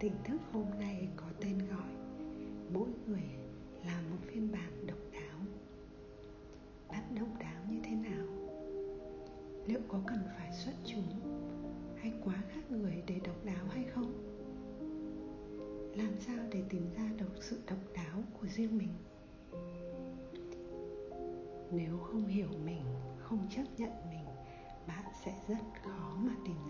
Tỉnh thức hôm nay có tên gọi Mỗi người là một phiên bản độc đáo Bạn độc đáo như thế nào? Liệu có cần phải xuất chúng hay quá khác người để độc đáo hay không? Làm sao để tìm ra được sự độc đáo của riêng mình? Nếu không hiểu mình, không chấp nhận mình Bạn sẽ rất khó mà tìm ra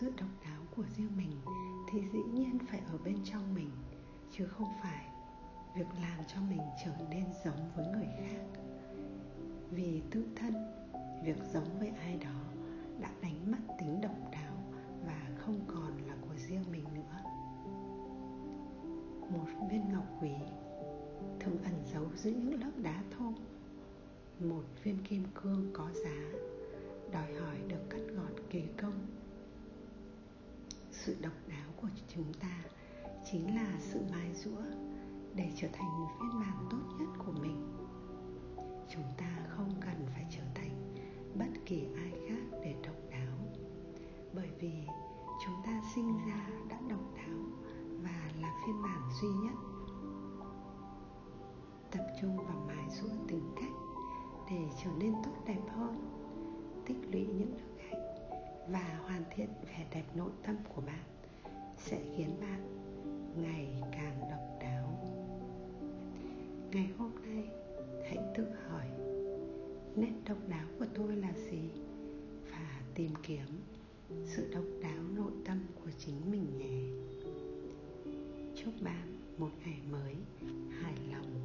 sự độc đáo của riêng mình thì dĩ nhiên phải ở bên trong mình, chứ không phải việc làm cho mình trở nên giống với người khác. Vì tự thân, việc giống với ai đó đã đánh mất tính độc đáo và không còn là của riêng mình nữa. Một viên ngọc quý thường ẩn giấu dưới những lớp đá thô, một viên kim cương có giá sự độc đáo của chúng ta chính là sự mài rũa để trở thành một phiên bản tốt nhất của mình. Chúng ta không cần phải trở thành bất kỳ ai khác để độc đáo, bởi vì chúng ta sinh ra đã độc đáo và là phiên bản duy nhất. Tập trung vào mài rũa tính cách để trở nên tốt đẹp hơn, tích lũy những đức và hoàn thiện vẻ đẹp nội tâm của bạn sẽ khiến bạn ngày càng độc đáo. Ngày hôm nay, hãy tự hỏi, nét độc đáo của tôi là gì? Và tìm kiếm sự độc đáo nội tâm của chính mình nhé. Chúc bạn một ngày mới hài lòng.